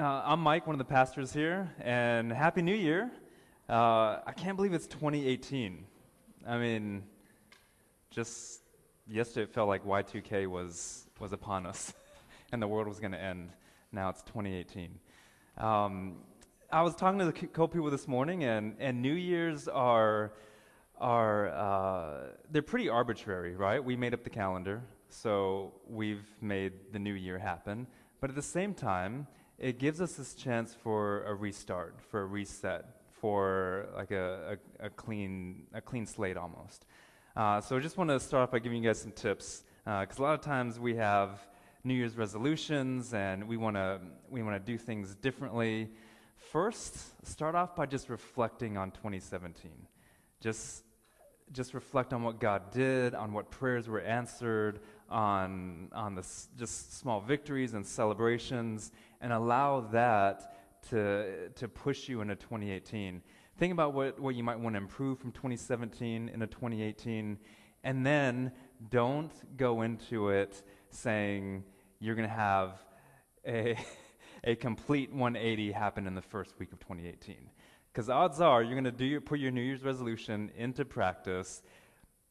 uh, I'm Mike, one of the pastors here, and Happy New Year. Uh, I can't believe it's 2018. I mean, just yesterday it felt like Y2K was, was upon us and the world was going to end. Now it's 2018. Um, I was talking to the co people this morning, and, and New Year's are, are uh, they're pretty arbitrary, right? We made up the calendar, so we've made the new year happen. But at the same time, it gives us this chance for a restart, for a reset, for like a, a, a clean, a clean slate almost. Uh, so I just want to start off by giving you guys some tips, because uh, a lot of times we have New Year's resolutions and we want to we want to do things differently. First, start off by just reflecting on 2017. Just just reflect on what God did, on what prayers were answered, on, on the just small victories and celebrations, and allow that to, to push you into 2018. Think about what, what you might want to improve from 2017 into 2018, and then don't go into it saying you're going to have a, a complete 180 happen in the first week of 2018. Because odds are you're going to do your, put your New Year's resolution into practice.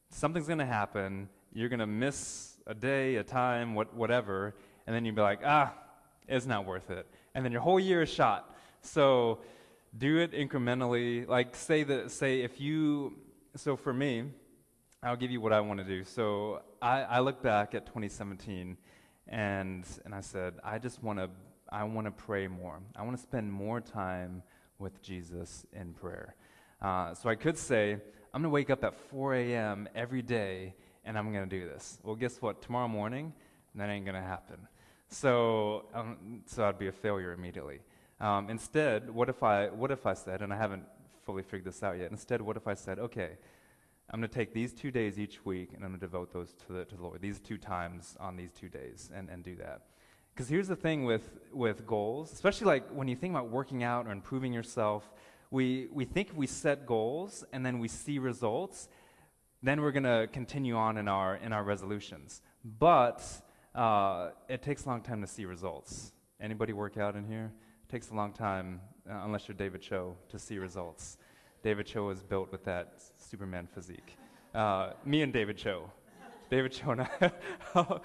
Something's going to happen. You're going to miss a day, a time, what, whatever, and then you'll be like, ah, it's not worth it. And then your whole year is shot. So do it incrementally. Like say that say if you so for me, I'll give you what I want to do. So I, I look back at 2017 and and I said, I just want to I want to pray more. I want to spend more time with Jesus in prayer. Uh, so I could say, I'm to wake up at 4 a.m. every day and I'm to do this. Well, guess what? Tomorrow morning, that ain't to happen. So, um, so I'd be a failure immediately. Um, instead, what if I what if I said, and I haven't fully figured this out yet. Instead, what if I said, okay, I'm going to take these two days each week, and I'm going to devote those to the, to the Lord. These two times on these two days, and, and do that. Because here's the thing with with goals, especially like when you think about working out or improving yourself, we we think we set goals and then we see results, then we're going to continue on in our in our resolutions. But uh, it takes a long time to see results. Anybody work out in here? It takes a long time, uh, unless you're David Cho, to see results. David Cho was built with that Superman physique. Uh, me and David Cho, David Cho and I,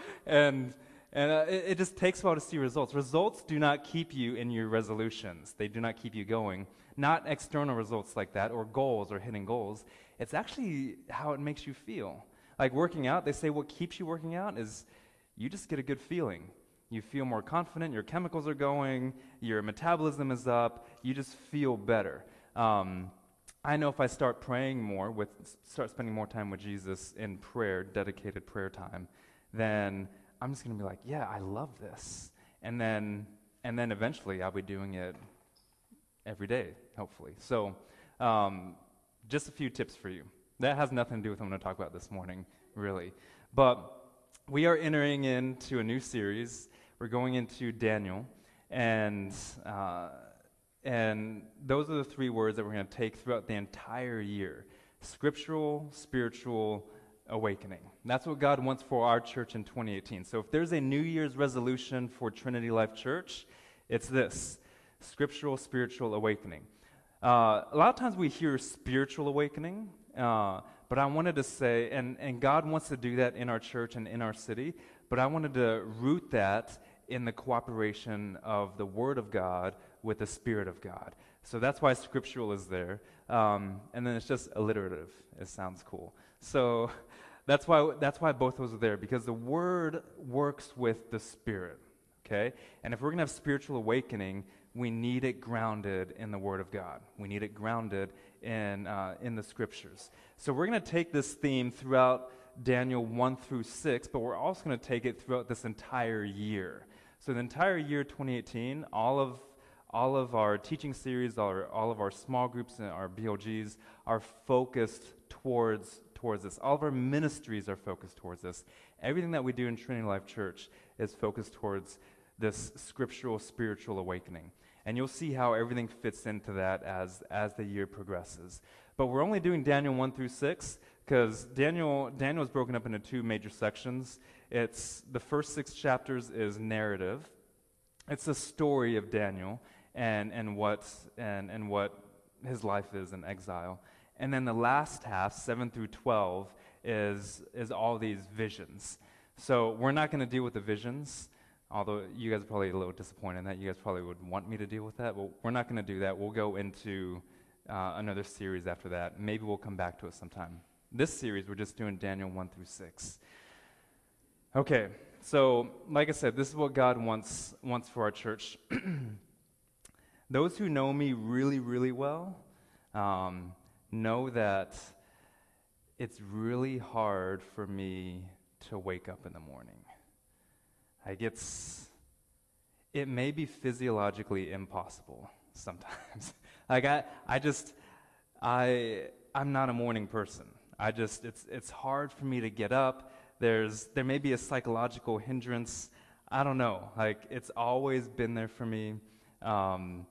and. And uh, it, it, just takes a while to see results. Results do not keep you in your resolutions. They do not keep you going. Not external results like that, or goals, or hitting goals. It's actually how it makes you feel. Like working out, they say what keeps you working out is you just get a good feeling. You feel more confident, your chemicals are going, your metabolism is up, you just feel better. Um, I know if I start praying more, with start spending more time with Jesus in prayer, dedicated prayer time, then I'm just going to be like, yeah, I love this. And then, and then eventually I'll be doing it every day, hopefully. So, um, just a few tips for you. That has nothing to do with what I'm to talk about this morning, really. But we are entering into a new series. We're going into Daniel, and uh, and those are the three words that we're going to take throughout the entire year: scriptural, spiritual, awakening. That's what God wants for our church in 2018. So if there's a New Year's resolution for Trinity Life Church, it's this: scriptural, spiritual awakening. Uh, a lot of times we hear spiritual awakening, uh, but I wanted to say, and, and God wants to do that in our church and in our city, but I wanted to root that in the cooperation of the Word of God with the Spirit of God. So that's why scriptural is there. Um, and then it's just alliterative. It sounds cool. So that's why, that's why both those are there, because the Word works with the Spirit. Okay? And if we're going to have spiritual awakening, we need it grounded in the Word of God. We need it grounded in, uh, in the Scriptures. So we're going to take this theme throughout Daniel 1 through 6, but we're also going to take it throughout this entire year. So the entire year 2018, all of all of our teaching series, all, our, all of our small groups and our BLGs are focused towards towards this. All of our ministries are focused towards this. Everything that we do in Trinity Life Church is focused towards this scriptural spiritual awakening. And you'll see how everything fits into that as, as the year progresses. But we're only doing Daniel 1 through 6 because Daniel, Daniel is broken up into two major sections. It's the first six chapters is narrative, it's a story of Daniel and, and, what, and, and what his life is in exile. And then the last half, 7 through 12, is, is all these visions. So we're not going to deal with the visions, although you guys are probably a little disappointed in that. You guys probably would want me to deal with that, but we're not going to do that. We'll go into uh, another series after that. Maybe we'll come back to it sometime. This series, we're just doing Daniel 1 through 6. Okay, so like I said, this is what God wants, wants for our church. Those who know me really, really well um, know that it's really hard for me to wake up in the morning. Like it's, it may be physiologically impossible sometimes. like I, I just, I, I'm not a morning person. I just, it's, it's hard for me to get up. There's, there may be a psychological hindrance. I don't know. Like it's always been there for me. Um,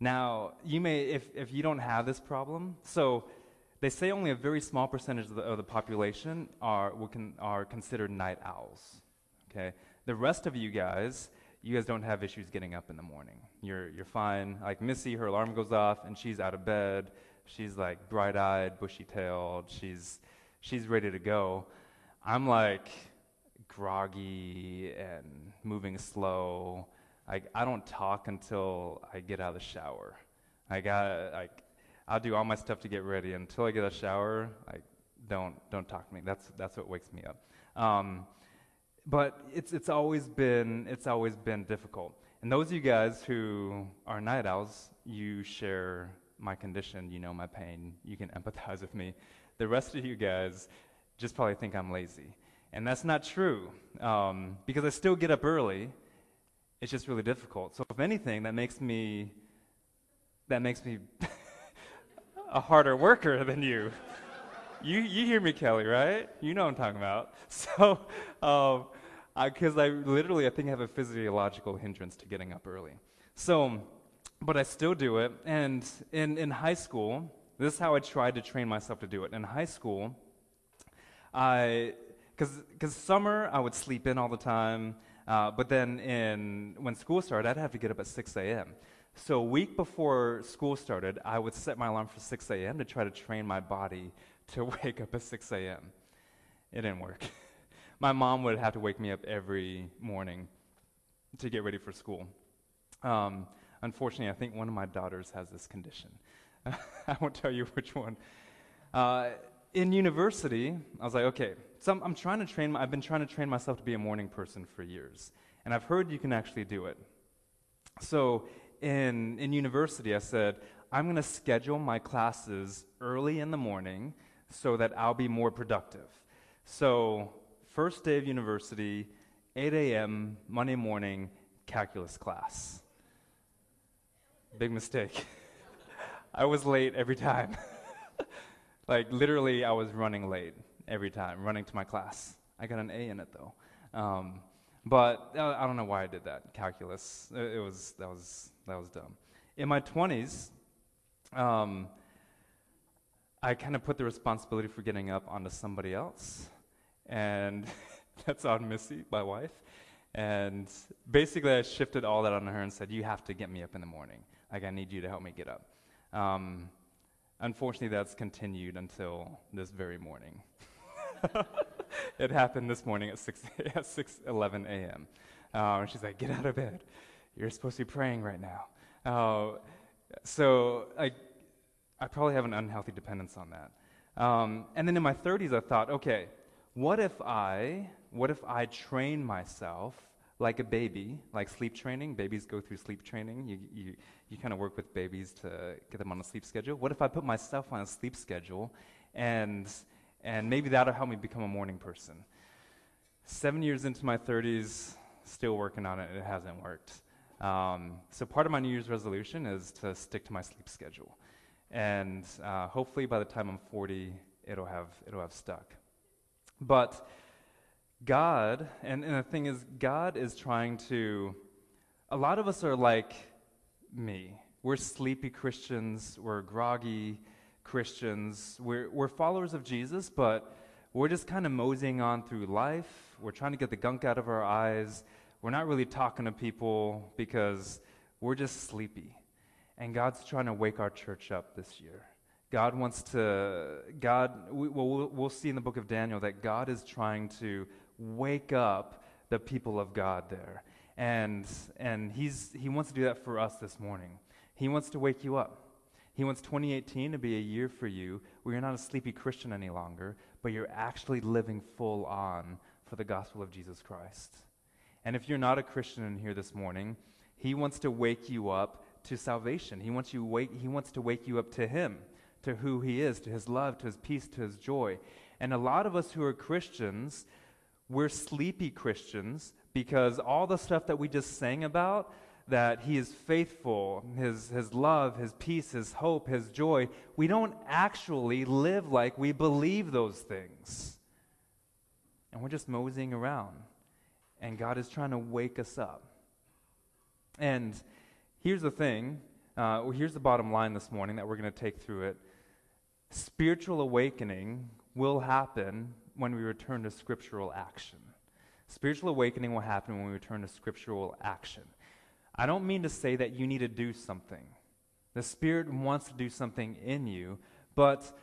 now, you may, if, if you don't have this problem, so they say only a very small percentage of the, of the population are, can, are considered night owls. Okay? The rest of you guys, you guys don't have issues getting up in the morning. You're, you're fine. Like Missy, her alarm goes off and she's out of bed. She's like bright eyed, bushy tailed. She's, she's ready to go. I'm like groggy and moving slow. Like I don't talk until I get out of the shower. I got like I'll do all my stuff to get ready until I get a shower. I don't don't talk to me. That's that's what wakes me up. Um, but it's it's always been it's always been difficult. And those of you guys who are night owls, you share my condition. You know my pain. You can empathize with me. The rest of you guys just probably think I'm lazy, and that's not true um, because I still get up early it's just really difficult. So if anything, that makes me that makes me a harder worker than you. you you hear me, Kelly, right? You know what I'm talking about. So, because I, I literally I think I have a physiological hindrance to getting up early. So, but I still do it. And in in high school, this is how I tried to train myself to do it. In high school, I because summer I would sleep in all the time. Uh, but then in, when school started, I'd have to get up at 6 a.m. So a week before school started, I would set my alarm for 6 a.m. to try to train my body to wake up at 6 a.m. It didn't work. my mom would have to wake me up every morning to get ready for school. Um, unfortunately, I think one of my daughters has this condition. I won't tell you which one. Uh, in university, I was like, okay, so I'm, I'm trying to train, I've been trying to train myself to be a morning person for years. And I've heard you can actually do it. So in, in university, I said, I'm going to schedule my classes early in the morning so that I'll be more productive. So, first day of university, 8 a.m., Monday morning, calculus class. Big mistake. I was late every time. Like, literally, I was running late every time, running to my class. I got an A in it, though. Um, but uh, I don't know why I did that. Calculus, it, it, was, that, was, that was dumb. In my 20s, um, I kind of put the responsibility for getting up onto somebody else. And that's on Missy, my wife. And basically, I shifted all that on her and said, You have to get me up in the morning. Like, I need you to help me get up. Um, Unfortunately, that's continued until this very morning. it happened this morning at 6, at 6 11 a.m. Uh, she's like, Get out of bed. You're supposed to be praying right now. Uh, so I, I probably have an unhealthy dependence on that. Um, and then in my 30s, I thought, okay, what if I, what if I train myself like a baby, like sleep training. Babies go through sleep training. You, you, you kind of work with babies to get them on a sleep schedule. What if I put myself on a sleep schedule and, and maybe that'll help me become a morning person? Seven years into my 30s, still working on it, it hasn't worked. Um, so part of my New Year's resolution is to stick to my sleep schedule. And uh, hopefully by the time I'm 40, it'll have, it'll have stuck. But God, and, and the thing is, God is trying to. A lot of us are like me. We're sleepy Christians, we're groggy Christians, we're, we're followers of Jesus, but we're just kind of moseying on through life. We're trying to get the gunk out of our eyes. we're not really talking to people because we're just sleepy. And God's trying to wake our church up this year. God wants to, God, we, well, we'll see in the book of Daniel that God is trying to wake up the people of God there. And, and he's, he wants to do that for us this morning. He wants to wake you up. He wants 2018 to be a year for you where you're not a sleepy Christian any longer, but you're actually living full on for the gospel of Jesus Christ. And if you're not a Christian in here this morning, he wants to wake you up to salvation. He wants, you wake, he wants to wake you up to him, to who he is, to his love, to his peace, to his joy. And a lot of us who are Christians, we're sleepy Christians because all the stuff that we just sang about, that he is faithful, his, his love, his peace, his hope, his joy, we don't actually live like we believe those things. And we're just moseying around. And God is trying to wake us up. And here's the thing uh, here's the bottom line this morning that we're going to take through it. Spiritual awakening will happen when we return to scriptural action. Spiritual awakening will happen when we return to scriptural action. I don't mean to say that you need to do something. The Spirit wants to do something in you, but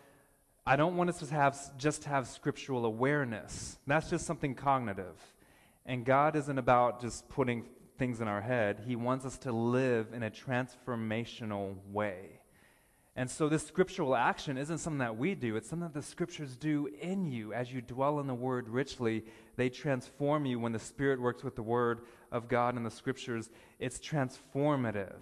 I don't want us to have just have scriptural awareness. That's just something cognitive. And God isn't about just putting things in our head. He wants us to live in a transformational way. And so, this scriptural action isn't something that we do, it's something that the scriptures do in you as you dwell in the word richly. They transform you when the Spirit works with the word of God in the scriptures. It's transformative.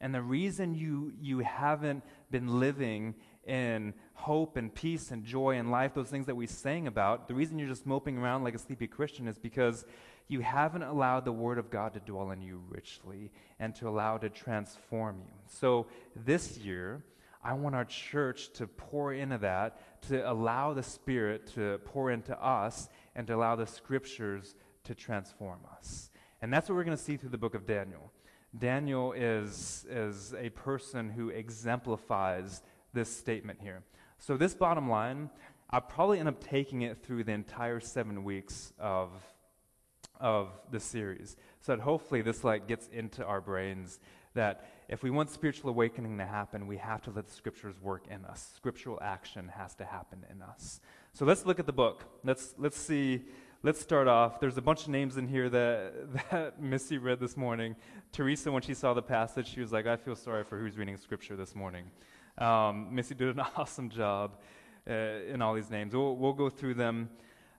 And the reason you, you haven't been living in hope and peace and joy and life, those things that we sang about, the reason you're just moping around like a sleepy Christian is because you haven't allowed the Word of God to dwell in you richly and to allow it to transform you. So this year, I want our church to pour into that, to allow the Spirit to pour into us, and to allow the Scriptures to transform us. And that's what we're going to see through the book of Daniel. Daniel is, is a person who exemplifies this statement here. So, this bottom line, I'll probably end up taking it through the entire seven weeks of, of the series. So that hopefully this like gets into our brains that if we want spiritual awakening to happen, we have to let the scriptures work in us. Scriptural action has to happen in us. So let's look at the book. Let's, let's see. Let's start off. There's a bunch of names in here that, that Missy read this morning. Teresa, when she saw the passage, she was like, I feel sorry for who's reading scripture this morning. Um, Missy did an awesome job uh, in all these names. We'll, we'll go through them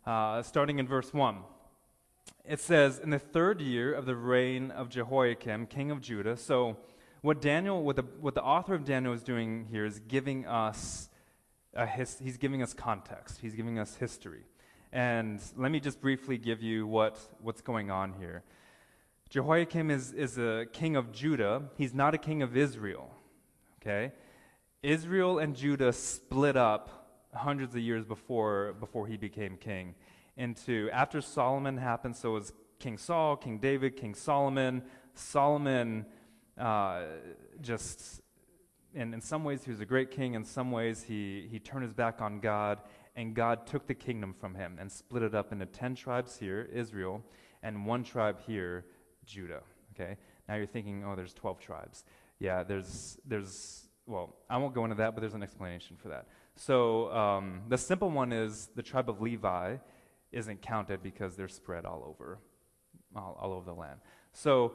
uh, starting in verse 1 it says, in the third year of the reign of Jehoiakim, king of Judah. So, what Daniel, what the, what the author of Daniel is doing here is giving us, a his, he's giving us context. He's giving us history. And let me just briefly give you what, what's going on here. Jehoiakim is, is a king of Judah. He's not a king of Israel. Okay? Israel and Judah split up hundreds of years before, before he became king into after Solomon happened, so was King Saul, King David, King Solomon. Solomon uh, just, and in some ways, he was a great king. In some ways, he, he turned his back on God, and God took the kingdom from him and split it up into 10 tribes here, Israel, and one tribe here, Judah. Okay? Now you're thinking, oh, there's 12 tribes. Yeah, there's, there's, well, I won't go into that, but there's an explanation for that. So um, the simple one is the tribe of Levi isn't counted because they're spread all over, all, all over the land. So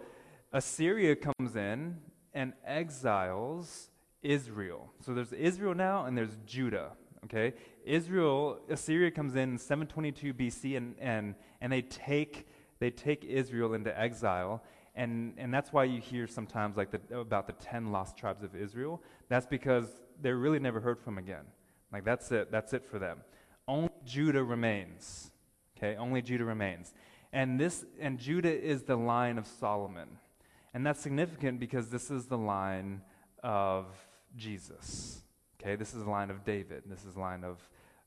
Assyria comes in and exiles Israel. So there's Israel now and there's Judah. Okay, Israel, Assyria comes in 722 BC and, and, and they take they take Israel into exile. And, and that's why you hear sometimes like the, about the 10 lost tribes of Israel. That's because they're really never heard from again. Like that's it. That's it for them. Only Judah remains. Okay, only Judah remains. And this and Judah is the line of Solomon. And that's significant because this is the line of Jesus. Okay, this is the line of David. This is the line of,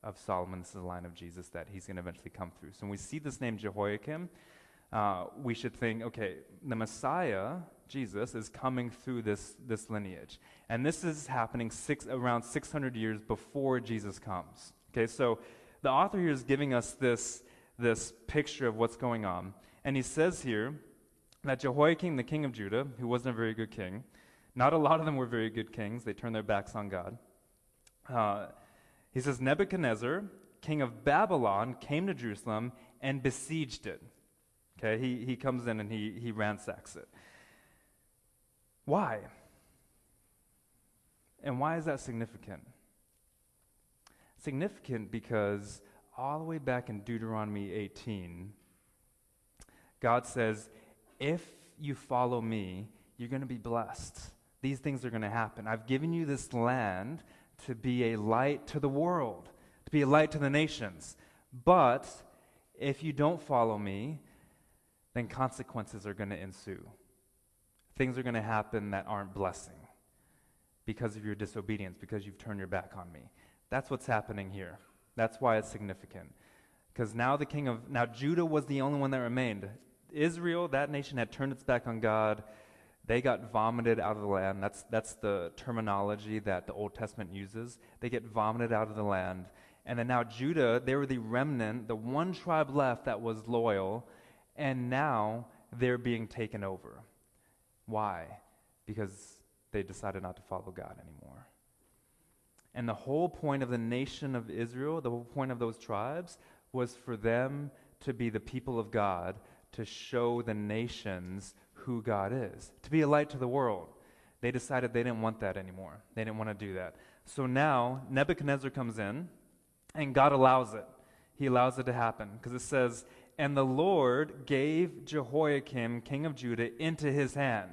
of Solomon. This is the line of Jesus that he's going to eventually come through. So when we see this name Jehoiakim, uh, we should think, okay, the Messiah, Jesus, is coming through this, this lineage. And this is happening six, around 600 years before Jesus comes. Okay, so the author here is giving us this this picture of what's going on. And he says here that Jehoiakim, the king of Judah, who wasn't a very good king, not a lot of them were very good kings, they turned their backs on God. Uh, he says, Nebuchadnezzar, king of Babylon, came to Jerusalem and besieged it. Okay, he, he comes in and he, he ransacks it. Why? And why is that significant? Significant because all the way back in Deuteronomy 18, God says, If you follow me, you're going to be blessed. These things are going to happen. I've given you this land to be a light to the world, to be a light to the nations. But if you don't follow me, then consequences are going to ensue. Things are going to happen that aren't blessing because of your disobedience, because you've turned your back on me. That's what's happening here. That's why it's significant. Because now the king of, now Judah was the only one that remained. Israel, that nation had turned its back on God. They got vomited out of the land. That's, that's the terminology that the Old Testament uses. They get vomited out of the land. And then now Judah, they were the remnant, the one tribe left that was loyal, and now they're being taken over. Why? Because they decided not to follow God anymore. And the whole point of the nation of Israel, the whole point of those tribes, was for them to be the people of God, to show the nations who God is, to be a light to the world. They decided they didn't want that anymore. They didn't want to do that. So now Nebuchadnezzar comes in, and God allows it. He allows it to happen because it says, And the Lord gave Jehoiakim, king of Judah, into his hand.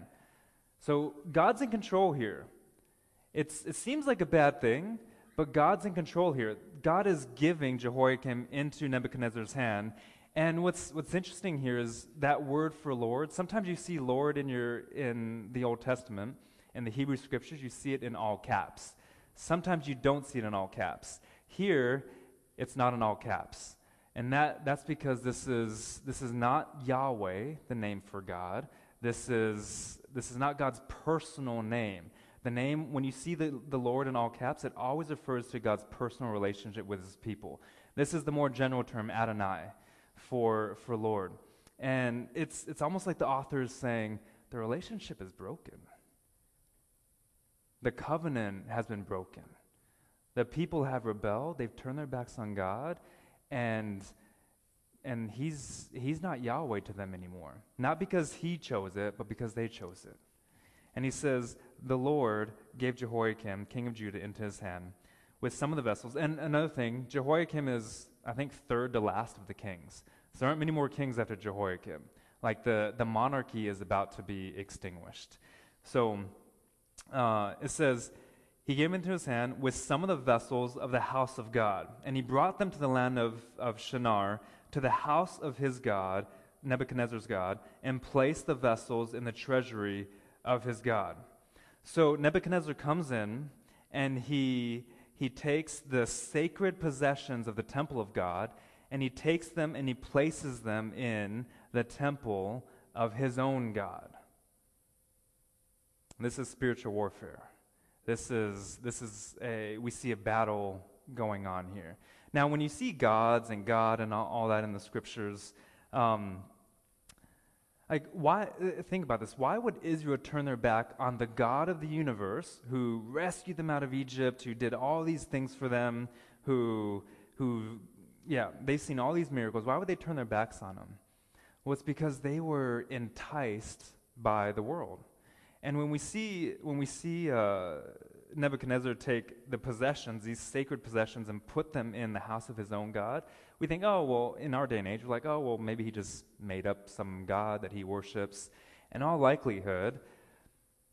So God's in control here. It's, it seems like a bad thing, but God's in control here. God is giving Jehoiakim into Nebuchadnezzar's hand. And what's, what's interesting here is that word for Lord. Sometimes you see Lord in, your, in the Old Testament, in the Hebrew scriptures, you see it in all caps. Sometimes you don't see it in all caps. Here, it's not in all caps. And that, that's because this is, this is not Yahweh, the name for God. This is, this is not God's personal name. The name, when you see the, the Lord in all caps, it always refers to God's personal relationship with his people. This is the more general term, Adonai, for, for Lord. And it's, it's almost like the author is saying, the relationship is broken. The covenant has been broken. The people have rebelled, they've turned their backs on God, and and he's he's not Yahweh to them anymore. Not because he chose it, but because they chose it. And he says, The Lord gave Jehoiakim, king of Judah, into his hand with some of the vessels. And another thing, Jehoiakim is, I think, third to last of the kings. There aren't many more kings after Jehoiakim. Like the, the monarchy is about to be extinguished. So uh, it says, He gave into his hand with some of the vessels of the house of God. And he brought them to the land of, of Shinar, to the house of his God, Nebuchadnezzar's God, and placed the vessels in the treasury of his God. So Nebuchadnezzar comes in and he, he takes the sacred possessions of the temple of God and he takes them and he places them in the temple of his own God. This is spiritual warfare. This is, this is a, we see a battle going on here. Now, when you see gods and God and all, all that in the scriptures, um, like, why, uh, think about this. Why would Israel turn their back on the God of the universe who rescued them out of Egypt, who did all these things for them, who, who, yeah, they've seen all these miracles. Why would they turn their backs on him? Well, it's because they were enticed by the world. And when we see, when we see uh, Nebuchadnezzar take the possessions, these sacred possessions, and put them in the house of his own God, we think, oh, well, in our day and age, we're like, oh, well, maybe he just made up some God that he worships. In all likelihood,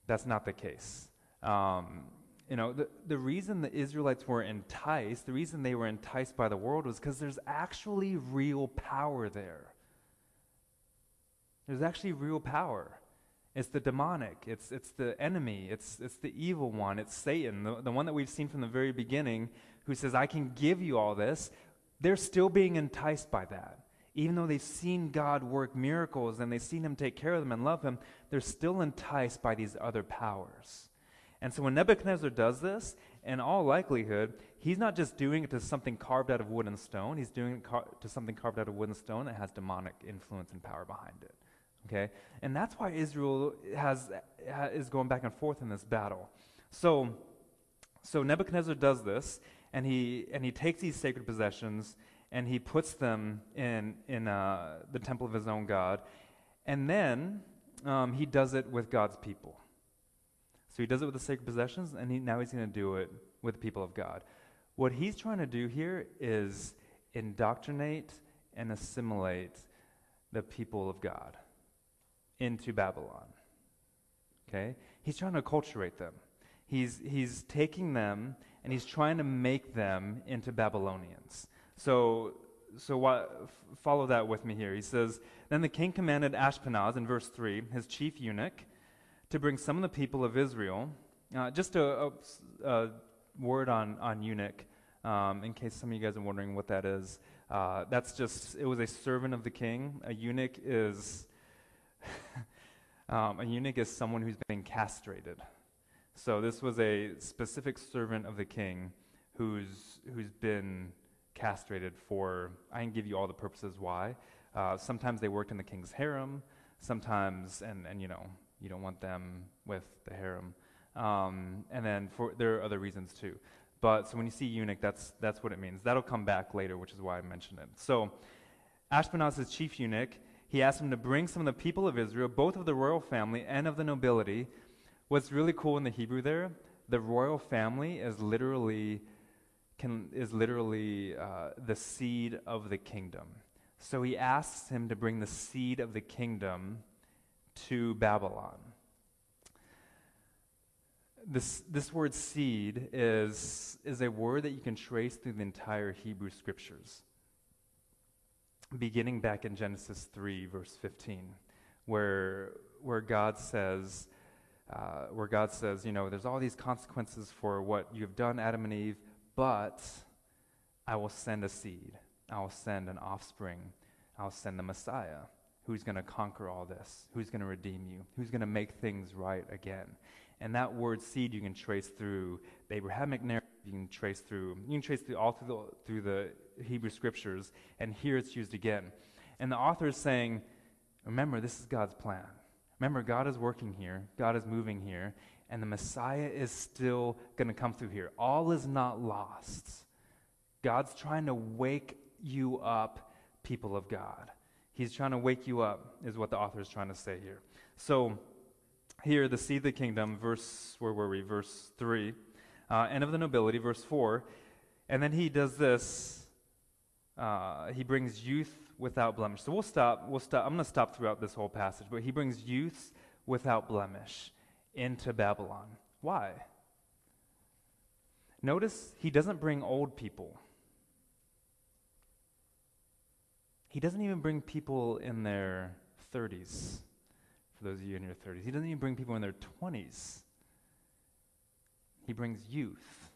that's not the case. Um, you know, the, the reason the Israelites were enticed, the reason they were enticed by the world was because there's actually real power there. There's actually real power. It's the demonic, it's, it's the enemy, it's, it's the evil one, it's Satan, the, the one that we've seen from the very beginning, who says, I can give you all this. They're still being enticed by that. Even though they've seen God work miracles and they've seen Him take care of them and love Him, they're still enticed by these other powers. And so when Nebuchadnezzar does this, in all likelihood, he's not just doing it to something carved out of wood and stone, he's doing it car- to something carved out of wood and stone that has demonic influence and power behind it. Okay? And that's why Israel has, is going back and forth in this battle. So, so Nebuchadnezzar does this, and he, and he takes these sacred possessions and he puts them in, in uh, the temple of his own God. And then um, he does it with God's people. So he does it with the sacred possessions, and he, now he's going to do it with the people of God. What he's trying to do here is indoctrinate and assimilate the people of God into Babylon. Okay? He's trying to acculturate them. He's, he's taking them and he's trying to make them into Babylonians. So, so f- follow that with me here. He says, Then the king commanded Ashpenaz, in verse 3, his chief eunuch, to bring some of the people of Israel. Uh, just a, a, a, word on, on eunuch, um, in case some of you guys are wondering what that is. Uh, that's just, it was a servant of the king. A eunuch is, um, a eunuch is someone who's been castrated. So this was a specific servant of the king who's, who's been castrated for, I can give you all the purposes why. Uh, sometimes they worked in the king's harem, sometimes, and, and you know, you don't want them with the harem. Um, and then for, there are other reasons too. But so when you see eunuch, that's, that's what it means. That'll come back later, which is why I mentioned it. So Ashpenaz, chief eunuch, he asked him to bring some of the people of Israel, both of the royal family and of the nobility. What's really cool in the Hebrew there, the royal family is literally can, is literally uh, the seed of the kingdom. So he asks him to bring the seed of the kingdom to Babylon. This, this word seed is, is a word that you can trace through the entire Hebrew scriptures, beginning back in Genesis 3, verse 15, where, where God says, uh, where God says, you know, there's all these consequences for what you've done, Adam and Eve, but I will send a seed. I will send an offspring. I'll send the Messiah who's going to conquer all this, who's going to redeem you, who's going to make things right again. And that word seed you can trace through the Abrahamic narrative, you can trace through, you can trace through all through the, through the Hebrew scriptures, and here it's used again. And the author is saying, remember, this is God's plan. Remember, God is working here, God is moving here, and the Messiah is still going to come through here. All is not lost. God's trying to wake you up, people of God. He's trying to wake you up, is what the author is trying to say here. So, here, the seed of the kingdom, verse, where were we? Verse 3. Uh, and of the nobility, verse 4. And then he does this. Uh, he brings youth without blemish. So we'll stop. We'll stop. I'm going to stop throughout this whole passage, but he brings youth without blemish into Babylon. Why? Notice he doesn't bring old people. He doesn't even bring people in their 30s, for those of you in your 30s. He doesn't even bring people in their 20s. He brings youth,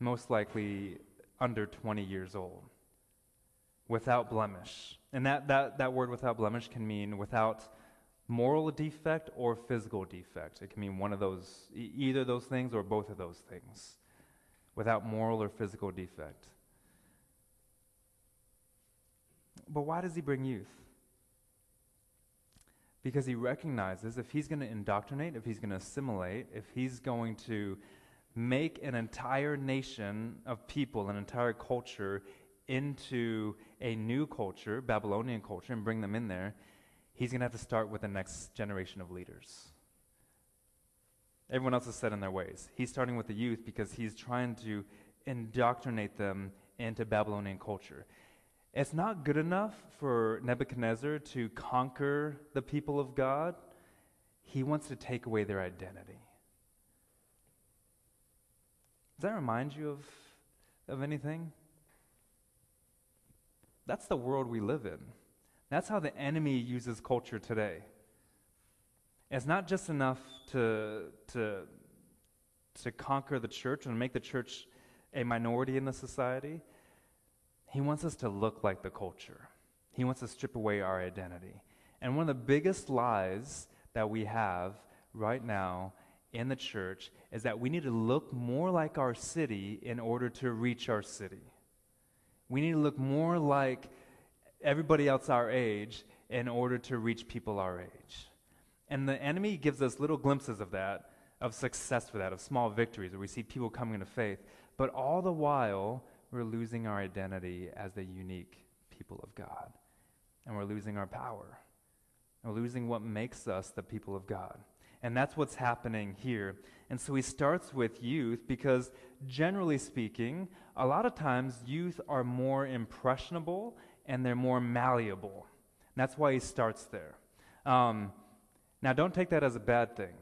most likely under 20 years old, without blemish. And that, that, that word without blemish can mean without moral defect or physical defect. It can mean one of those, either those things or both of those things, without moral or physical defect. But why does he bring youth? Because he recognizes if he's going to indoctrinate, if he's going to assimilate, if he's going to make an entire nation of people, an entire culture, into a new culture, Babylonian culture, and bring them in there, he's going to have to start with the next generation of leaders. Everyone else is set in their ways. He's starting with the youth because he's trying to indoctrinate them into Babylonian culture. It's not good enough for Nebuchadnezzar to conquer the people of God. He wants to take away their identity. Does that remind you of, of anything? That's the world we live in. That's how the enemy uses culture today. It's not just enough to, to, to conquer the church and make the church a minority in the society. He wants us to look like the culture. He wants to strip away our identity. And one of the biggest lies that we have right now in the church is that we need to look more like our city in order to reach our city. We need to look more like everybody else our age in order to reach people our age. And the enemy gives us little glimpses of that, of success for that, of small victories, where we see people coming into faith. But all the while, we're losing our identity as the unique people of God. And we're losing our power. We're losing what makes us the people of God. And that's what's happening here. And so he starts with youth because, generally speaking, a lot of times youth are more impressionable and they're more malleable. And that's why he starts there. Um, now, don't take that as a bad thing.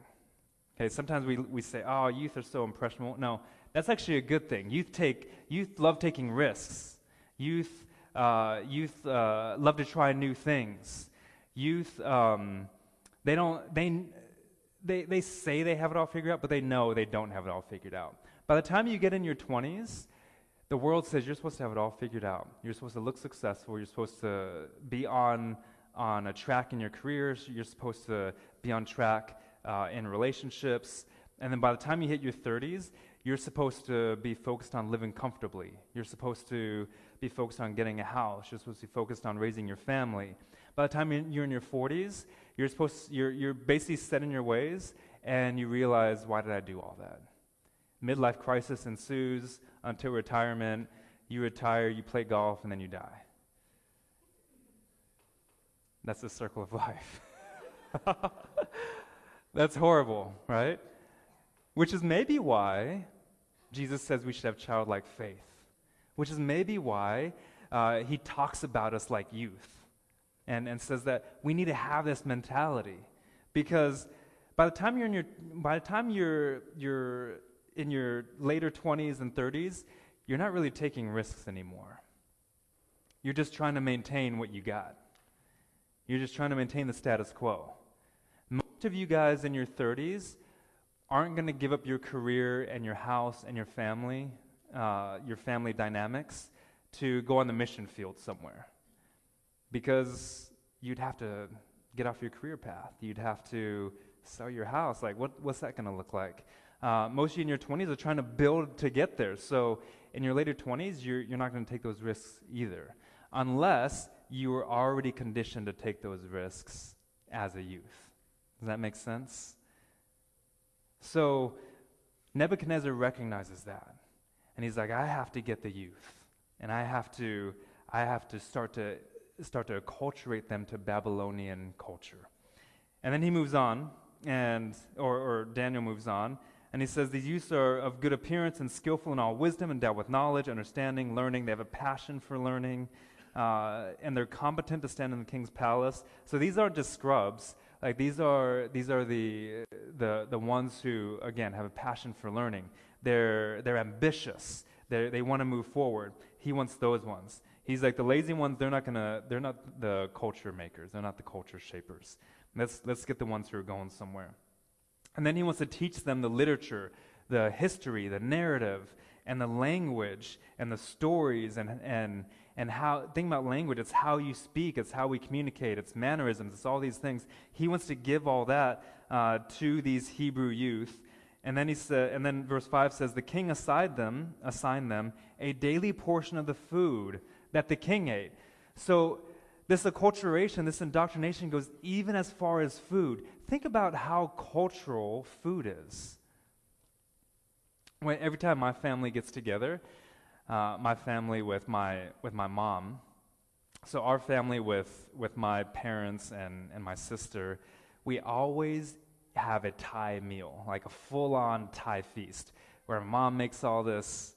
Okay, sometimes we, we say, oh, youth are so impressionable. No, that's actually a good thing. Youth, take, youth love taking risks. Youth, uh, youth uh, love to try new things. Youth, um, they don't, they, they, they say they have it all figured out, but they know they don't have it all figured out. By the time you get in your 20s, the world says you're supposed to have it all figured out. You're supposed to look successful. You're supposed to be on, on a track in your careers. You're supposed to be on track uh, in relationships. And then by the time you hit your 30s, you're supposed to be focused on living comfortably. You're supposed to be focused on getting a house. You're supposed to be focused on raising your family. By the time you're in your 40s, you're supposed you're, you're basically set in your ways, and you realize, why did I do all that? Midlife crisis ensues until retirement. You retire, you play golf, and then you die. That's the circle of life. That's horrible, right? Which is maybe why Jesus says we should have childlike faith, which is maybe why uh, he talks about us like youth and, and says that we need to have this mentality because by the time you're in your by the time you're you're in your later 20s and 30s you're not really taking risks anymore. You're just trying to maintain what you got. You're just trying to maintain the status quo. Most of you guys in your 30s aren't going to give up your career and your house and your family uh, your family dynamics to go on the mission field somewhere because you'd have to get off your career path. You'd have to sell your house. Like, what, what's that going to look like? Uh, most of you in your 20s are trying to build to get there. So, in your later 20s, you're, you're not going to take those risks either, unless you were already conditioned to take those risks as a youth. Does that make sense? So, Nebuchadnezzar recognizes that. And he's like, I have to get the youth. And I have to, I have to start to start to acculturate them to Babylonian culture. And then he moves on, and or, or Daniel moves on, and he says, These youths are of good appearance and skillful in all wisdom, endowed with knowledge, understanding, learning. They have a passion for learning, uh, and they're competent to stand in the king's palace. So these aren't just scrubs. Like these are these are the the the ones who again have a passion for learning. They're they're ambitious. They're, they want to move forward. He wants those ones. He's like the lazy ones. They're not gonna. They're not the culture makers. They're not the culture shapers. Let's let's get the ones who are going somewhere. And then he wants to teach them the literature, the history, the narrative, and the language, and the stories, and and and how. Think about language. It's how you speak. It's how we communicate. It's mannerisms. It's all these things. He wants to give all that uh, to these Hebrew youth. And then he said, and then verse five says, the king assigned them, assigned them a daily portion of the food that the king ate. So this acculturation, this indoctrination goes even as far as food. Think about how cultural food is. When, every time my family gets together, uh, my family with my, with my mom, so our family with, with my parents and, and my sister, we always have a Thai meal, like a full on Thai feast, where mom makes all this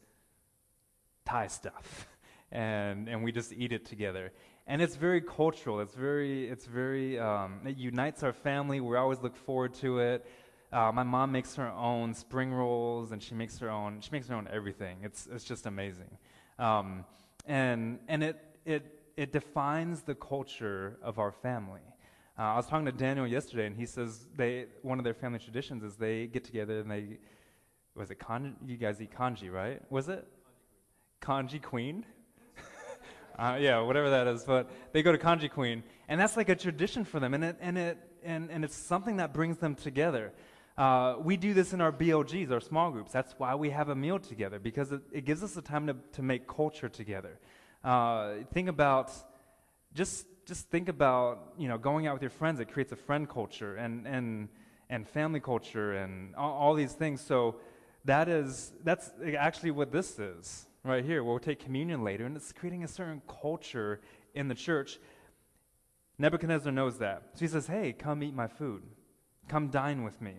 Thai stuff. and, and we just eat it together. And it's very cultural. It's very, it's very, um, it unites our family. We always look forward to it. Uh, my mom makes her own spring rolls, and she makes her own. She makes her own everything. It's it's just amazing, um, and and it it it defines the culture of our family. Uh, I was talking to Daniel yesterday, and he says they one of their family traditions is they get together and they was it con? You guys eat congee, right? Was it Congee Queen? uh, yeah, whatever that is. But they go to Congee Queen, and that's like a tradition for them, and it and it and, and it's something that brings them together. Uh, we do this in our BLGs, our small groups. That's why we have a meal together because it, it gives us the time to, to make culture together. Uh, think about just just think about, you know, going out with your friends. It creates a friend culture and, and, and family culture and all, all these things. So that is, that's actually what this is right here. We'll take communion later, and it's creating a certain culture in the church. Nebuchadnezzar knows that. So he says, Hey, come eat my food. Come dine with me.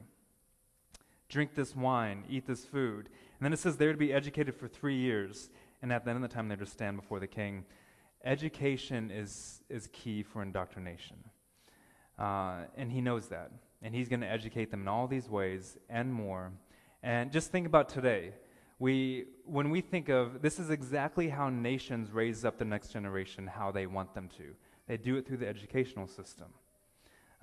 Drink this wine, eat this food. And then it says they're to be educated for three years, and at the end of the time, they're to stand before the king. Education is, is key for indoctrination. Uh, and he knows that. And he's going to educate them in all these ways and more. And just think about today. We, when we think of this, is exactly how nations raise up the next generation, how they want them to. They do it through the educational system.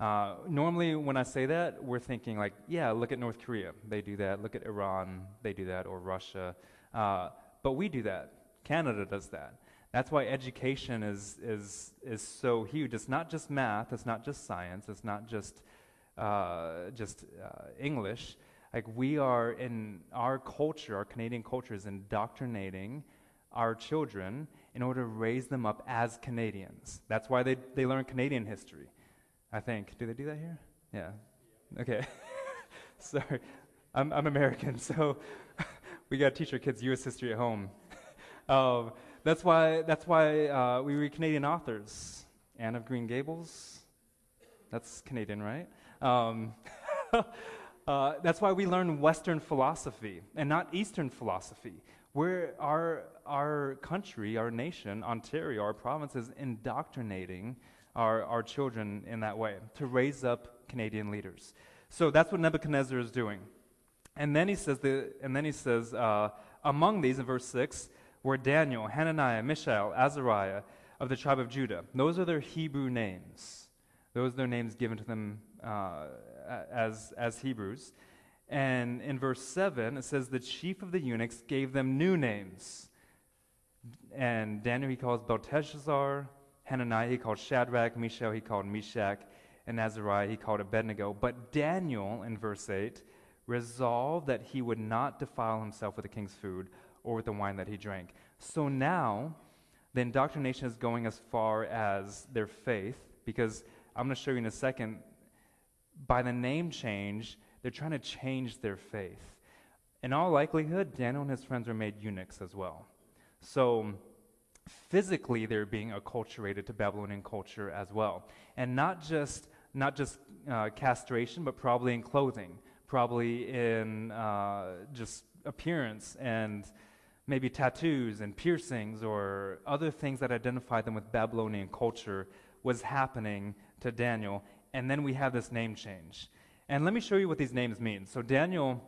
Uh, normally, when I say that, we're thinking like, yeah, look at North Korea. They do that. Look at Iran. They do that. Or Russia. Uh, but we do that. Canada does that. That's why education is, is, is so huge. It's not just math, it's not just science, it's not just, uh, just uh, English. Like, we are in our culture, our Canadian culture is indoctrinating our children in order to raise them up as Canadians. That's why they, they learn Canadian history, I think. Do they do that here? Yeah. Okay. Sorry. I'm, I'm American, so we got to teach our kids U.S. history at home. um, that's why, that's why uh, we read Canadian authors. Anne of Green Gables, that's Canadian, right? Um, uh, that's why we learn Western philosophy and not Eastern philosophy. Where our, our country, our nation, Ontario, our province is indoctrinating our, our children in that way to raise up Canadian leaders. So that's what Nebuchadnezzar is doing. And then he says, the, and then he says uh, among these, in verse 6, were Daniel, Hananiah, Mishael, Azariah of the tribe of Judah. Those are their Hebrew names. Those are their names given to them uh, as, as Hebrews. And in verse 7, it says, The chief of the eunuchs gave them new names. And Daniel he calls Belteshazzar, Hananiah he called Shadrach, Mishael he called Meshach, and Azariah he called Abednego. But Daniel, in verse 8, resolved that he would not defile himself with the king's food or with the wine that he drank. So now, the indoctrination is going as far as their faith, because I'm going to show you in a second, by the name change, they're trying to change their faith. In all likelihood, Daniel and his friends were made eunuchs as well. So, physically, they're being acculturated to Babylonian culture as well. And not just, not just uh, castration, but probably in clothing, probably in uh, just appearance and maybe tattoos and piercings or other things that identify them with Babylonian culture was happening to Daniel. And then we have this name change. And let me show you what these names mean. So Daniel,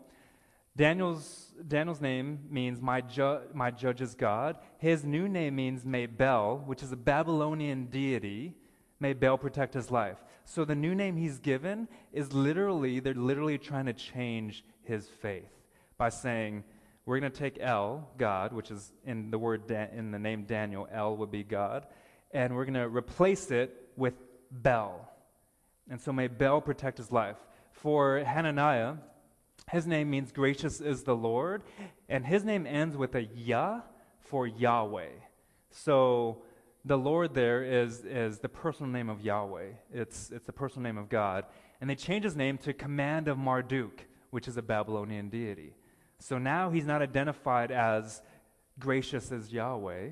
Daniel's, Daniel's name means my, ju- my judge is God. His new name means may Bel, which is a Babylonian deity. May Bel protect his life. So the new name he's given is literally, they're literally trying to change his faith by saying, we're going to take El, God, which is in the word da- in the name Daniel, El would be God, and we're going to replace it with Bel. And so may Bel protect his life. For Hananiah, his name means gracious is the Lord, and his name ends with a Yah for Yahweh. So the Lord there is, is the personal name of Yahweh. It's, it's the personal name of God. And they change his name to Command of Marduk, which is a Babylonian deity. So now he's not identified as gracious as Yahweh,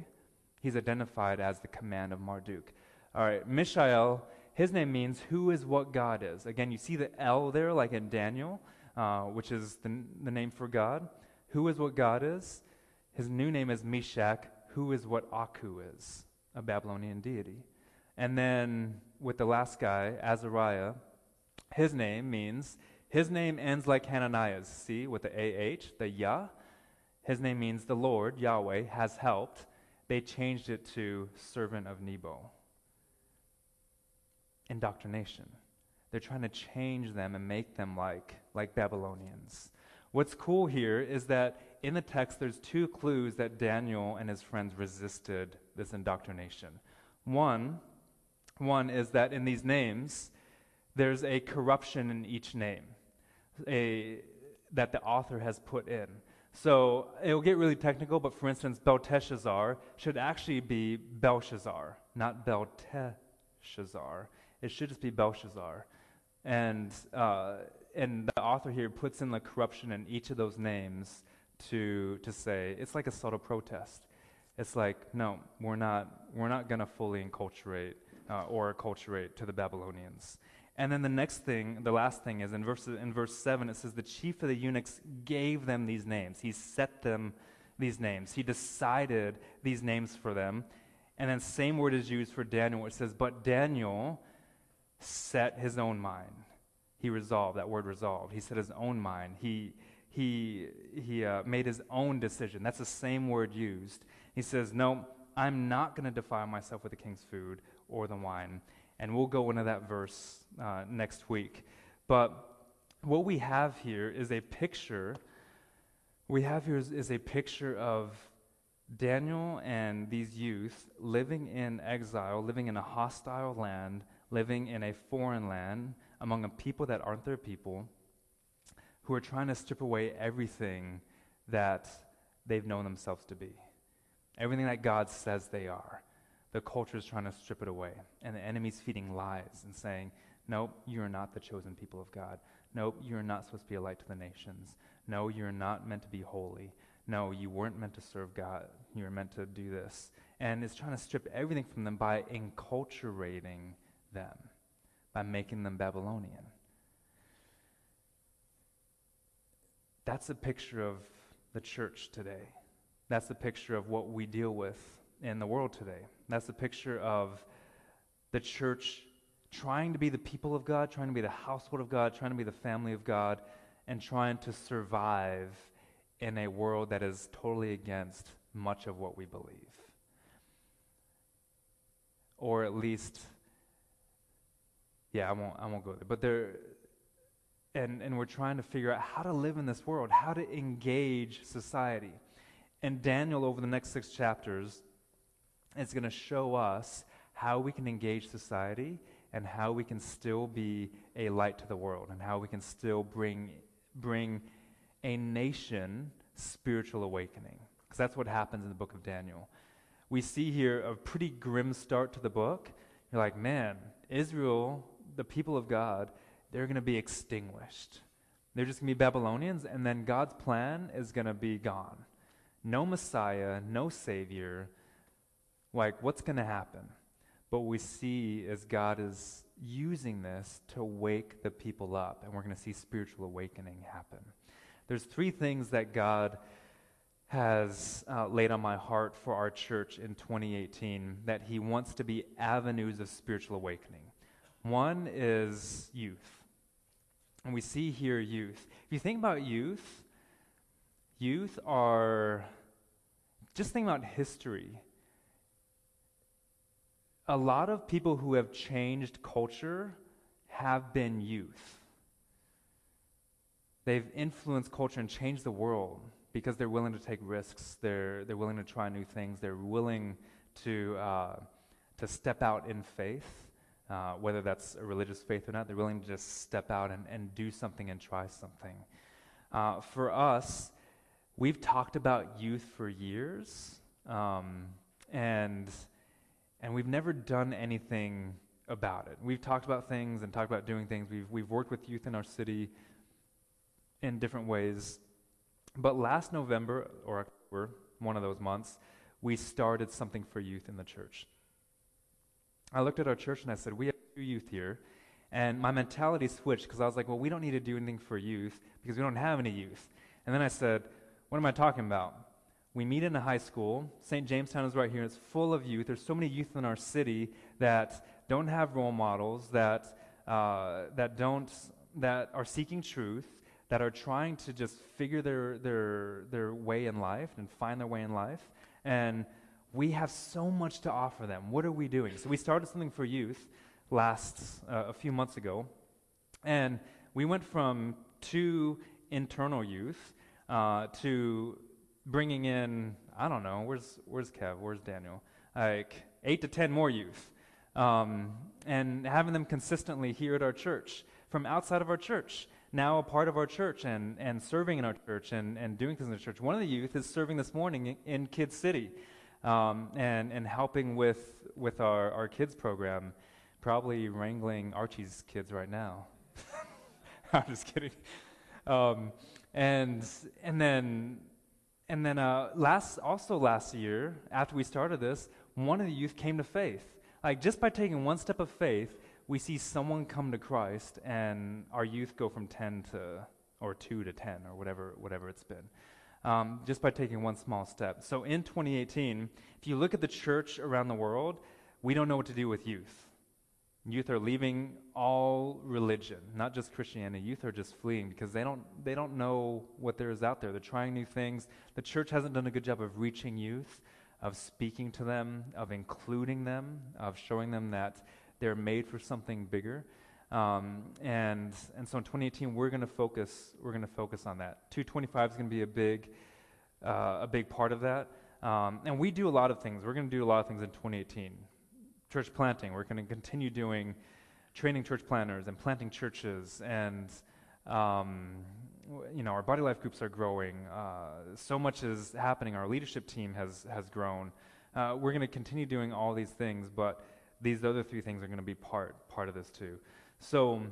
he's identified as the command of Marduk. All right, Mishael, his name means who is what God is. Again, you see the L there, like in Daniel, uh, which is the, the name for God. Who is what God is? His new name is Meshach, who is what Aku is, a Babylonian deity. And then with the last guy, Azariah, his name means his name ends like Hananiah's, see, with the AH, the Yah. His name means the Lord, Yahweh, has helped. They changed it to servant of Nebo. Indoctrination. They're trying to change them and make them like, like Babylonians. What's cool here is that in the text, there's two clues that Daniel and his friends resisted this indoctrination. One, one is that in these names, there's a corruption in each name a, that the author has put in. So it'll get really technical, but for instance, Belteshazzar should actually be Belshazzar, not Belteshazzar. It should just be Belshazzar. And, uh, and the author here puts in the corruption in each of those names to, to say it's like a subtle protest. It's like, no, we're not, we're not going to fully enculturate uh, or acculturate to the Babylonians. And then the next thing, the last thing is in verse, in verse 7, it says, The chief of the eunuchs gave them these names. He set them these names. He decided these names for them. And then same word is used for Daniel, it says, But Daniel set his own mind. He resolved, that word resolved. He set his own mind. He, he, he uh, made his own decision. That's the same word used. He says, No, I'm not going to defile myself with the king's food or the wine. And we'll go into that verse uh, next week. But what we have here is a picture. We have here is, is a picture of Daniel and these youth living in exile, living in a hostile land, living in a foreign land among a people that aren't their people, who are trying to strip away everything that they've known themselves to be, everything that God says they are the culture is trying to strip it away. And the enemy's feeding lies and saying, Nope, you're not the chosen people of God. Nope, you're not supposed to be a light to the nations. No, you're not meant to be holy. No, you weren't meant to serve God. You were meant to do this. And it's trying to strip everything from them by enculturating them, by making them Babylonian. That's a picture of the church today. That's a picture of what we deal with in the world today. That's a picture of the church trying to be the people of God, trying to be the household of God, trying to be the family of God, and trying to survive in a world that is totally against much of what we believe. Or at least, yeah, I won't, I won't go there. But there, and, and we're trying to figure out how to live in this world, how to engage society. And Daniel, over the next six chapters, is going to show us how we can engage society and how we can still be a light to the world and how we can still bring, bring a nation spiritual awakening. Because that's what happens in the book of Daniel. We see here a pretty grim start to the book. You're like, man, Israel, the people of God, they're going to be extinguished. They're just going to be Babylonians, and then God's plan is going to be gone. No Messiah, no Savior, like what's going to happen. But we see as God is using this to wake the people up, and we're going to see spiritual awakening happen. There's three things that God has uh, laid on my heart for our church in 2018 that He wants to be avenues of spiritual awakening. One is youth. And we see here youth. If you think about youth, youth are, just think about history a lot of people who have changed culture have been youth. They've influenced culture and changed the world because they're willing to take risks. They're, they're willing to try new things. They're willing to, uh, to step out in faith, uh, whether that's a religious faith or not. They're willing to just step out and, and do something and try something. Uh, for us, we've talked about youth for years. Um, and and we've never done anything about it. We've talked about things and talked about doing things. We've, we've worked with youth in our city in different ways. But last November, or October, one of those months, we started something for youth in the church. I looked at our church and I said, We have two youth here. And my mentality switched because I was like, Well, we don't need to do anything for youth because we don't have any youth. And then I said, What am I talking about? We meet in a high school. St. Jamestown is right here. It's full of youth. There's so many youth in our city that don't have role models, that, uh, that, don't, that are seeking truth, that are trying to just figure their, their, their way in life and find their way in life. And we have so much to offer them. What are we doing? So we started something for youth last, uh, a few months ago. And we went from two internal youth uh, to bringing in, I don't know, where's, where's Kev? Where's Daniel? Like eight to 10 more youth. Um, and having them consistently here at our church, from outside of our church, now a part of our church and, and serving in our church and, and doing things in the church. One of the youth is serving this morning in, in Kids City um, and, and helping with, with our, our kids program. probably wrangling Archie's kids right now. I'm just kidding. Um, and and then and then uh, last also last year after we started this, one of the youth came to faith. Like just by taking one step of faith, we see someone come to Christ, and our youth go from ten to or two to ten or whatever whatever it's been. Um, just by taking one small step. So in 2018, if you look at the church around the world, we don't know what to do with youth. Youth are leaving all religion, not just Christianity. Youth are just fleeing because they don't, they don't know what there is out there. They're trying new things. The church hasn't done a good job of reaching youth, of speaking to them, of including them, of showing them that they're made for something bigger. Um, and, and so in 2018, we're going to focus, we're going to focus on that. 225 is going to be a big, uh, a big part of that. Um, and we do a lot of things. We're going to do a lot of things in 2018 church planting. We're going to continue doing training church planners and planting churches and um, you know our body life groups are growing uh, so much is happening our leadership team has has grown uh, we're going to continue doing all these things but these other three things are going to be part part of this too so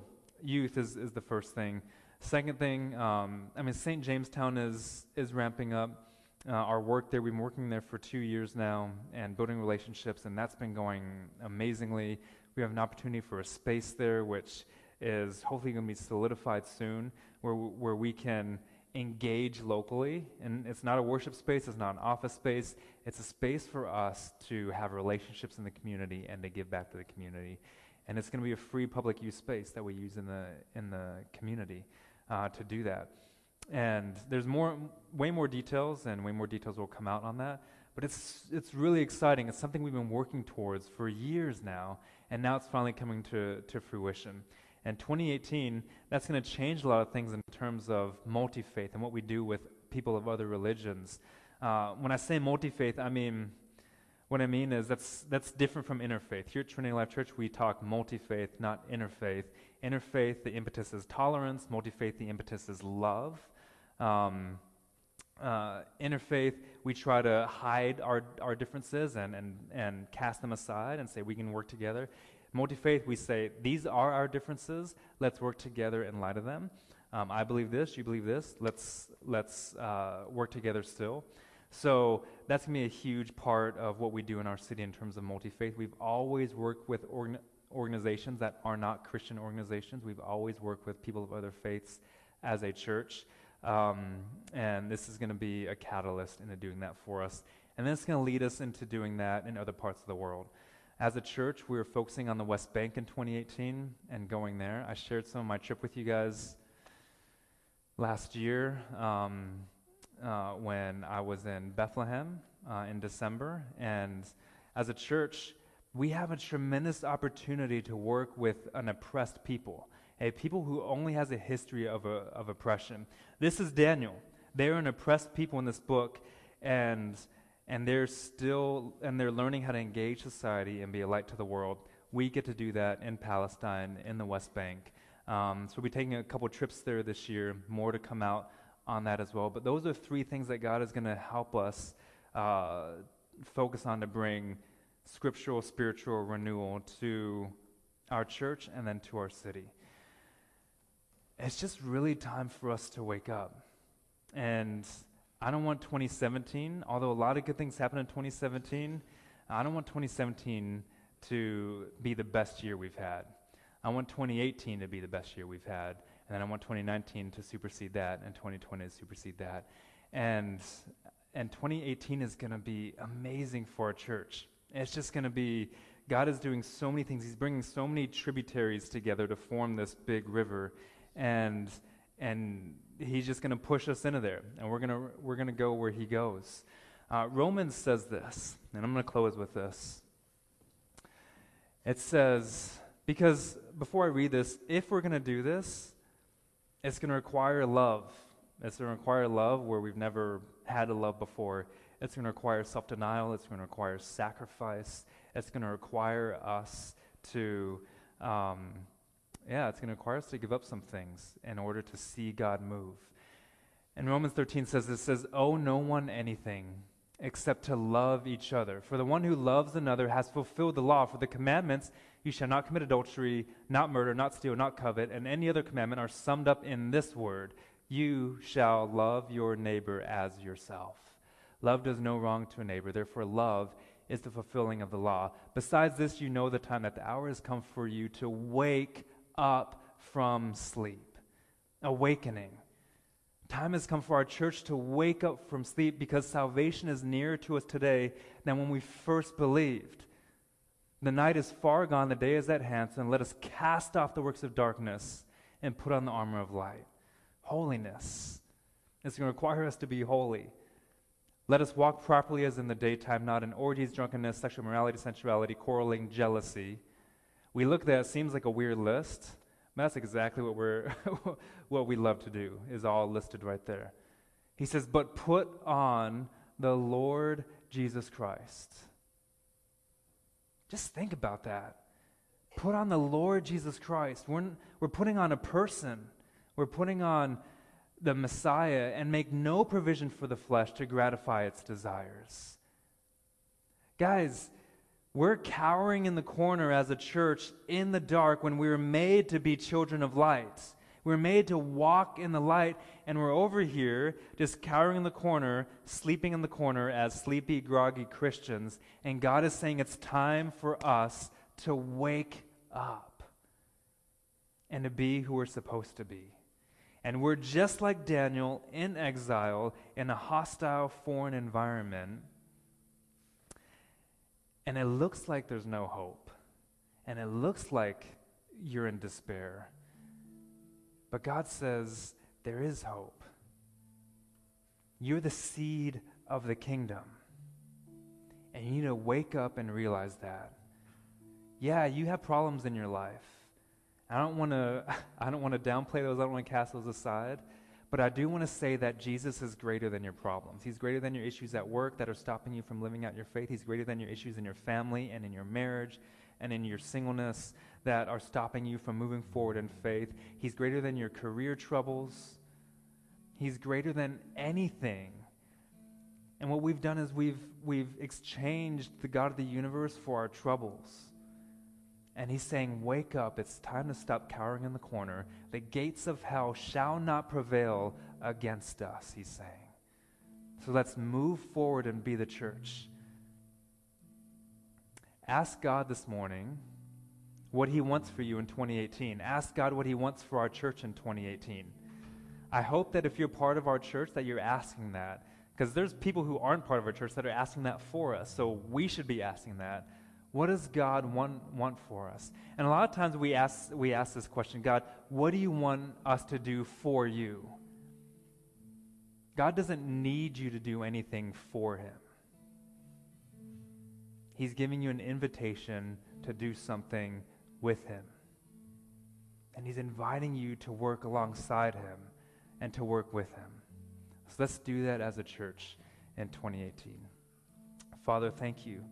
youth is, is the first thing second thing um, i mean st jamestown is is ramping up uh, our work there. We've been working there for two years now and building relationships, and that's been going amazingly. We have an opportunity for a space there, which is hopefully going to be solidified soon, where, where we can engage locally. And it's not a worship space, it's not an office space. It's a space for us to have relationships in the community and to give back to the community. And it's going to be a free public use space that we use in the, in the community uh, to do that. And there's more, way more details, and way more details will come out on that. But it's, it's really exciting. It's something we've been working towards for years now, and now it's finally coming to, to fruition. And 2018, that's going to change a lot of things in terms of multi faith and what we do with people of other religions. Uh, when I say multi faith, I mean, what I mean is that's, that's different from interfaith. Here at Trinity Life Church, we talk multi faith, not interfaith. Interfaith, the impetus is tolerance. Multi faith, the impetus is love um, uh, interfaith, we try to hide our, our differences and, and, and cast them aside and say we can work together. Multi faith, we say these are our differences. Let's work together in light of them. Um, I believe this, you believe this. Let's, let's uh, work together still. So that's going to be a huge part of what we do in our city in terms of multi faith. We've always worked with organ- organizations that are not Christian organizations, we've always worked with people of other faiths as a church. Um, and this is going to be a catalyst into doing that for us. And then it's going to lead us into doing that in other parts of the world. As a church, we were focusing on the West Bank in 2018 and going there. I shared some of my trip with you guys last year um, uh, when I was in Bethlehem uh, in December. And as a church, we have a tremendous opportunity to work with an oppressed people a people who only has a history of, a, of oppression. This is Daniel. They're an oppressed people in this book, and, and they're still, and they're learning how to engage society and be a light to the world. We get to do that in Palestine, in the West Bank. Um, so we'll be taking a couple trips there this year, more to come out on that as well. But those are three things that God is going to help us uh, focus on to bring scriptural, spiritual renewal to our church and then to our city it's just really time for us to wake up. And I don't want 2017, although a lot of good things happened in 2017, I don't want 2017 to be the best year we've had. I want 2018 to be the best year we've had, and then I want 2019 to supersede that, and 2020 to supersede that. And, and 2018 is going to be amazing for our church. It's just going to be, God is doing so many things. He's bringing so many tributaries together to form this big river and and he's just going to push us into there, and we're going we're to go where he goes. Uh, Romans says this, and I'm going to close with this. It says, because before I read this, if we're going to do this, it's going to require love. It's going to require love where we've never had a love before. It's going to require self denial. It's going to require sacrifice. It's going to require us to um, yeah, it's going to require us to give up some things in order to see God move. And Romans 13 says this says, Owe no one anything except to love each other. For the one who loves another has fulfilled the law. For the commandments, you shall not commit adultery, not murder, not steal, not covet, and any other commandment are summed up in this word You shall love your neighbor as yourself. Love does no wrong to a neighbor, therefore, love is the fulfilling of the law. Besides this, you know the time that the hour has come for you to wake up from sleep. Awakening. Time has come for our church to wake up from sleep because salvation is nearer to us today than when we first believed. The night is far gone, the day is at hand, and let us cast off the works of darkness and put on the armor of light. Holiness. It's going to require us to be holy. Let us walk properly as in the daytime, not in orgies, drunkenness, sexual morality, sensuality, quarreling, jealousy. We look at that, it seems like a weird list. but That's exactly what we're what we love to do, is all listed right there. He says, But put on the Lord Jesus Christ. Just think about that. Put on the Lord Jesus Christ. We're, we're putting on a person. We're putting on the Messiah and make no provision for the flesh to gratify its desires. Guys, we're cowering in the corner as a church in the dark when we were made to be children of light. We're made to walk in the light, and we're over here just cowering in the corner, sleeping in the corner as sleepy, groggy Christians. And God is saying it's time for us to wake up and to be who we're supposed to be. And we're just like Daniel in exile in a hostile foreign environment. And it looks like there's no hope. And it looks like you're in despair. But God says there is hope. You're the seed of the kingdom. And you need to wake up and realize that. Yeah, you have problems in your life. I don't want to I don't want to downplay those. I don't want to cast those aside. But I do want to say that Jesus is greater than your problems. He's greater than your issues at work that are stopping you from living out your faith. He's greater than your issues in your family and in your marriage and in your singleness that are stopping you from moving forward in faith. He's greater than your career troubles. He's greater than anything. And what we've done is we've, we've exchanged the God of the universe for our troubles. And he's saying, Wake up. It's time to stop cowering in the corner. The gates of hell shall not prevail against us, he's saying. So let's move forward and be the church. Ask God this morning what he wants for you in 2018. Ask God what he wants for our church in 2018. I hope that if you're part of our church that you're asking that because there's people who aren't part of our church that are asking that for us. So we should be asking that. What does God want, want for us? And a lot of times we ask, we ask this question God, what do you want us to do for you? God doesn't need you to do anything for Him. He's giving you an invitation to do something with Him. And He's inviting you to work alongside Him and to work with Him. So let's do that as a church in 2018. Father, thank you.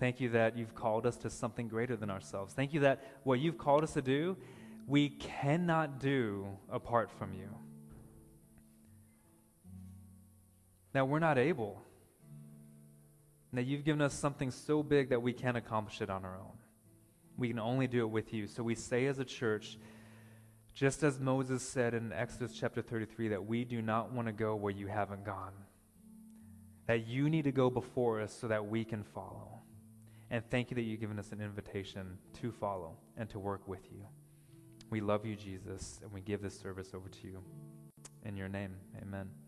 Thank you that you've called us to something greater than ourselves. Thank you that what you've called us to do, we cannot do apart from you. That we're not able. That you've given us something so big that we can't accomplish it on our own. We can only do it with you. So we say as a church, just as Moses said in Exodus chapter 33, that we do not want to go where you haven't gone. That you need to go before us so that we can follow. And thank you that you've given us an invitation to follow and to work with you. We love you, Jesus, and we give this service over to you. In your name, amen.